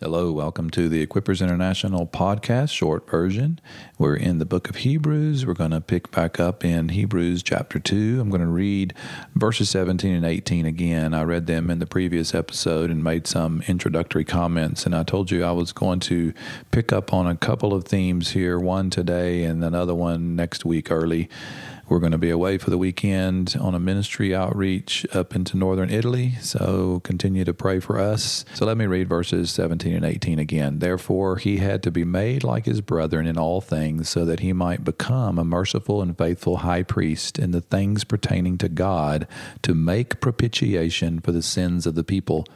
Hello, welcome to the Equippers International podcast, short version. We're in the book of Hebrews. We're going to pick back up in Hebrews chapter 2. I'm going to read verses 17 and 18 again. I read them in the previous episode and made some introductory comments. And I told you I was going to pick up on a couple of themes here, one today and another one next week early. We're going to be away for the weekend on a ministry outreach up into northern Italy. So continue to pray for us. So let me read verses 17 and 18 again. Therefore, he had to be made like his brethren in all things, so that he might become a merciful and faithful high priest in the things pertaining to God to make propitiation for the sins of the people.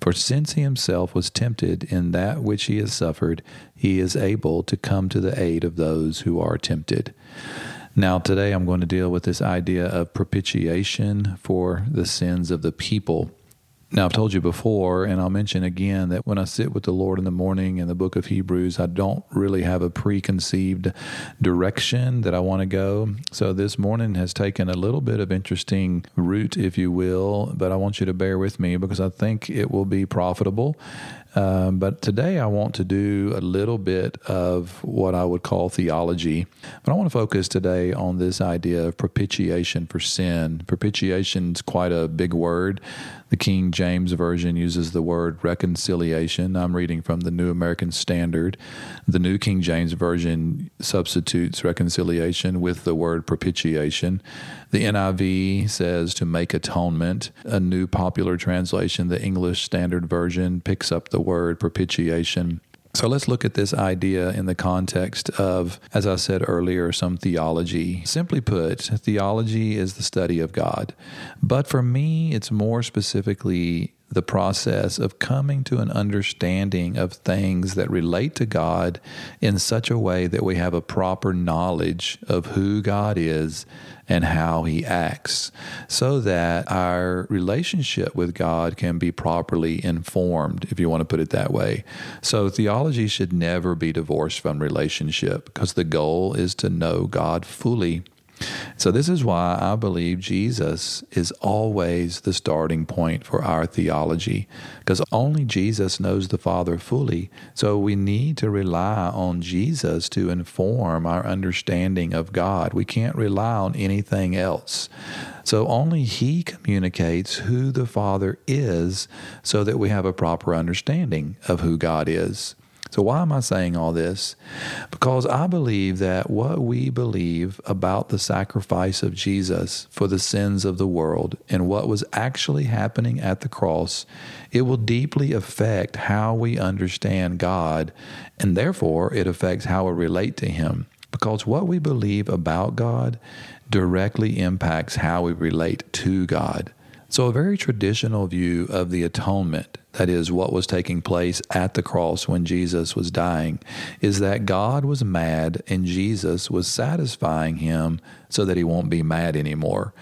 For since he himself was tempted in that which he has suffered, he is able to come to the aid of those who are tempted. Now, today I'm going to deal with this idea of propitiation for the sins of the people. Now, I've told you before, and I'll mention again that when I sit with the Lord in the morning in the book of Hebrews, I don't really have a preconceived direction that I want to go. So, this morning has taken a little bit of interesting route, if you will, but I want you to bear with me because I think it will be profitable um, but today I want to do a little bit of what I would call theology. But I want to focus today on this idea of propitiation for sin. Propitiation is quite a big word. The King James Version uses the word reconciliation. I'm reading from the New American Standard. The New King James Version substitutes reconciliation with the word propitiation. The NIV says to make atonement. A new popular translation, the English Standard Version, picks up the word propitiation. So let's look at this idea in the context of, as I said earlier, some theology. Simply put, theology is the study of God. But for me, it's more specifically the process of coming to an understanding of things that relate to God in such a way that we have a proper knowledge of who God is and how he acts so that our relationship with God can be properly informed, if you want to put it that way. So, theology should never be divorced from relationship because the goal is to know God fully so, this is why I believe Jesus is always the starting point for our theology, because only Jesus knows the Father fully. So, we need to rely on Jesus to inform our understanding of God. We can't rely on anything else. So, only He communicates who the Father is so that we have a proper understanding of who God is. So, why am I saying all this? Because I believe that what we believe about the sacrifice of Jesus for the sins of the world and what was actually happening at the cross, it will deeply affect how we understand God, and therefore it affects how we relate to Him. Because what we believe about God directly impacts how we relate to God. So, a very traditional view of the atonement, that is, what was taking place at the cross when Jesus was dying, is that God was mad and Jesus was satisfying him so that he won't be mad anymore.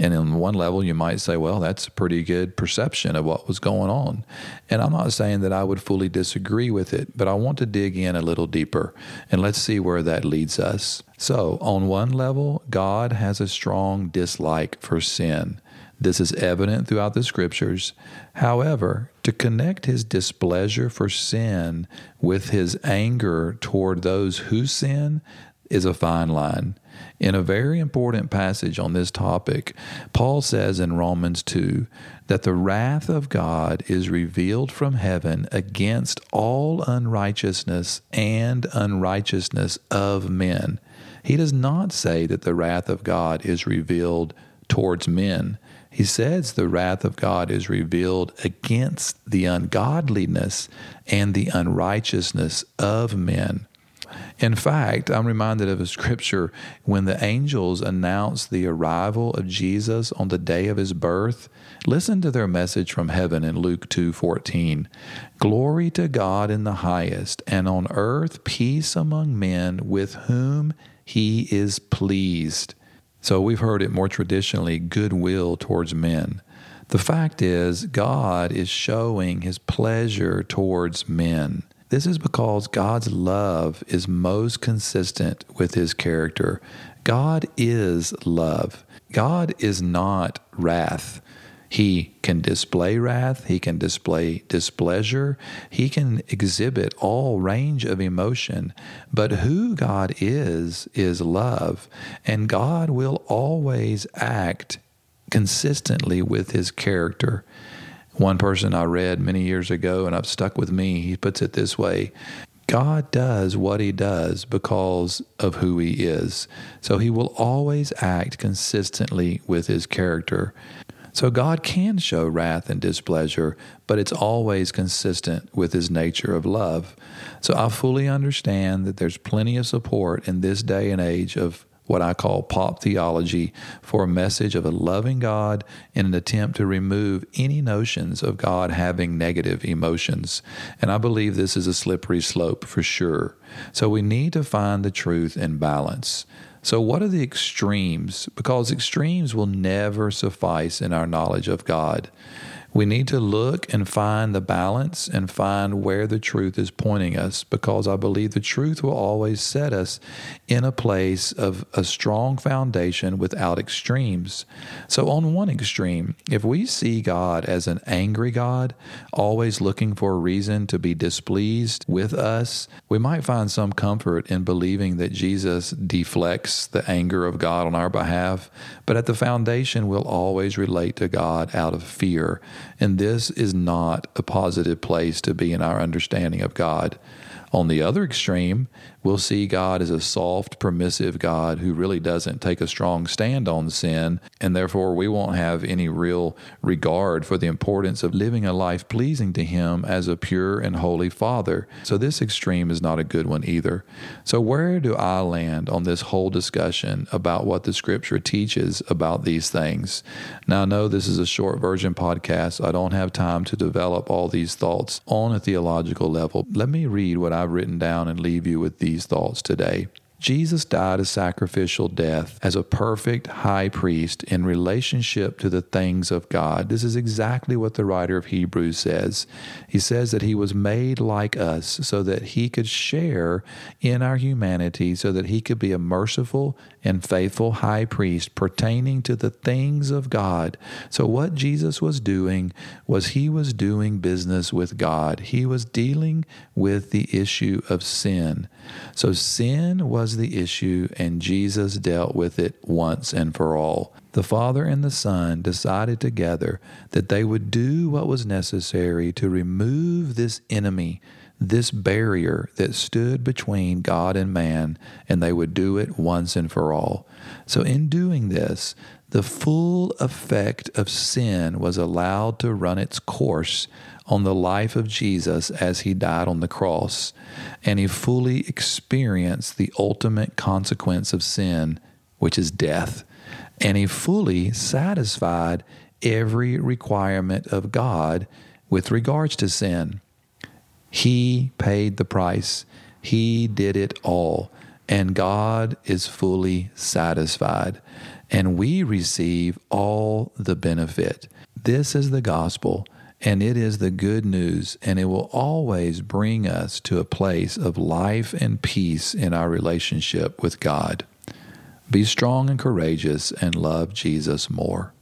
And on one level, you might say, well, that's a pretty good perception of what was going on. And I'm not saying that I would fully disagree with it, but I want to dig in a little deeper and let's see where that leads us. So, on one level, God has a strong dislike for sin. This is evident throughout the scriptures. However, to connect his displeasure for sin with his anger toward those who sin is a fine line. In a very important passage on this topic, Paul says in Romans 2 that the wrath of God is revealed from heaven against all unrighteousness and unrighteousness of men. He does not say that the wrath of God is revealed towards men. He says the wrath of God is revealed against the ungodliness and the unrighteousness of men. In fact, I'm reminded of a scripture when the angels announced the arrival of Jesus on the day of his birth. Listen to their message from heaven in Luke 2:14. Glory to God in the highest, and on earth peace among men with whom he is pleased. So we've heard it more traditionally goodwill towards men. The fact is, God is showing his pleasure towards men. This is because God's love is most consistent with his character. God is love. God is not wrath. He can display wrath, he can display displeasure, he can exhibit all range of emotion. But who God is, is love, and God will always act consistently with his character. One person I read many years ago, and I've stuck with me, he puts it this way God does what he does because of who he is. So he will always act consistently with his character. So God can show wrath and displeasure, but it's always consistent with his nature of love. So I fully understand that there's plenty of support in this day and age of what I call pop theology for a message of a loving God in an attempt to remove any notions of God having negative emotions. And I believe this is a slippery slope for sure. So we need to find the truth and balance. So, what are the extremes? Because extremes will never suffice in our knowledge of God. We need to look and find the balance and find where the truth is pointing us because I believe the truth will always set us in a place of a strong foundation without extremes. So, on one extreme, if we see God as an angry God, always looking for a reason to be displeased with us, we might find some comfort in believing that Jesus deflects the anger of God on our behalf. But at the foundation, we'll always relate to God out of fear and this is not a positive place to be in our understanding of God. On the other extreme, we'll see God as a soft, permissive God who really doesn't take a strong stand on sin, and therefore we won't have any real regard for the importance of living a life pleasing to Him as a pure and holy Father. So, this extreme is not a good one either. So, where do I land on this whole discussion about what the Scripture teaches about these things? Now, I know this is a short version podcast. I don't have time to develop all these thoughts on a theological level. Let me read what I've written down and leave you with these thoughts today. Jesus died a sacrificial death as a perfect high priest in relationship to the things of God. This is exactly what the writer of Hebrews says. He says that he was made like us so that he could share in our humanity, so that he could be a merciful and faithful high priest pertaining to the things of God. So, what Jesus was doing was he was doing business with God, he was dealing with the issue of sin. So, sin was the issue, and Jesus dealt with it once and for all. The Father and the Son decided together that they would do what was necessary to remove this enemy this barrier that stood between God and man, and they would do it once and for all. So, in doing this, the full effect of sin was allowed to run its course on the life of Jesus as he died on the cross, and he fully experienced the ultimate consequence of sin, which is death. And he fully satisfied every requirement of God with regards to sin. He paid the price, He did it all, and God is fully satisfied, and we receive all the benefit. This is the gospel. And it is the good news, and it will always bring us to a place of life and peace in our relationship with God. Be strong and courageous and love Jesus more.